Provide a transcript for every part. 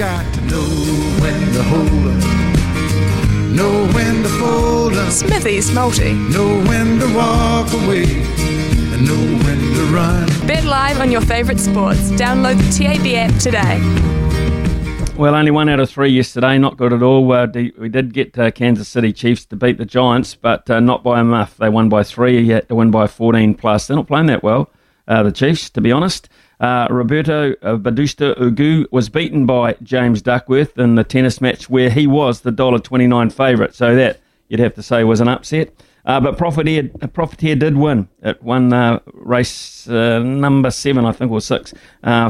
Got to know when to hold up, know when to fold up, Smithy's Multi. know when to walk away, and know when to run. Bet live on your favourite sports. Download the TAB app today. Well, only one out of three yesterday. Not good at all. Uh, we did get uh, Kansas City Chiefs to beat the Giants, but uh, not by enough. They won by three. You had to win by 14 plus. They're not playing that well, uh, the Chiefs, to be honest. Uh, Roberto uh, Bautista Agut was beaten by James Duckworth in the tennis match where he was the $1.29 favourite. So that, you'd have to say, was an upset. Uh, but Profiteer, uh, Profiteer did win. It won uh, race uh, number seven, I think, or six,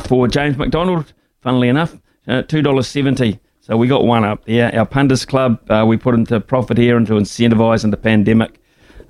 for James McDonald, funnily enough, uh, $2.70. So we got one up there. Our punters club, we put into Profiteer into incentivise in the pandemic.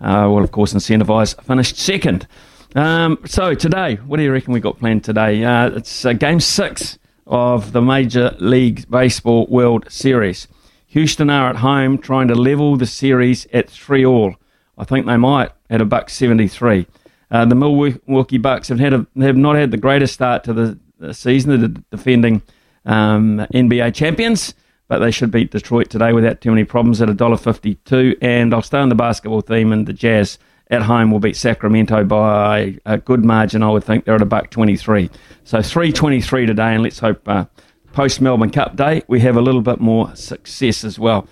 Uh, well, of course, incentivise finished second. Um, so today, what do you reckon we got planned today? Uh, it's uh, game six of the Major League Baseball World Series. Houston are at home trying to level the series at three all. I think they might at a buck seventy three. Uh, the Milwaukee Bucks have had a, have not had the greatest start to the, the season. They're defending um, NBA champions, but they should beat Detroit today without too many problems at a dollar fifty two. And I'll stay on the basketball theme. And the Jazz at home will beat Sacramento by a good margin. I would think they're at a buck twenty three. So three twenty three today, and let's hope uh, post Melbourne Cup day we have a little bit more success as well.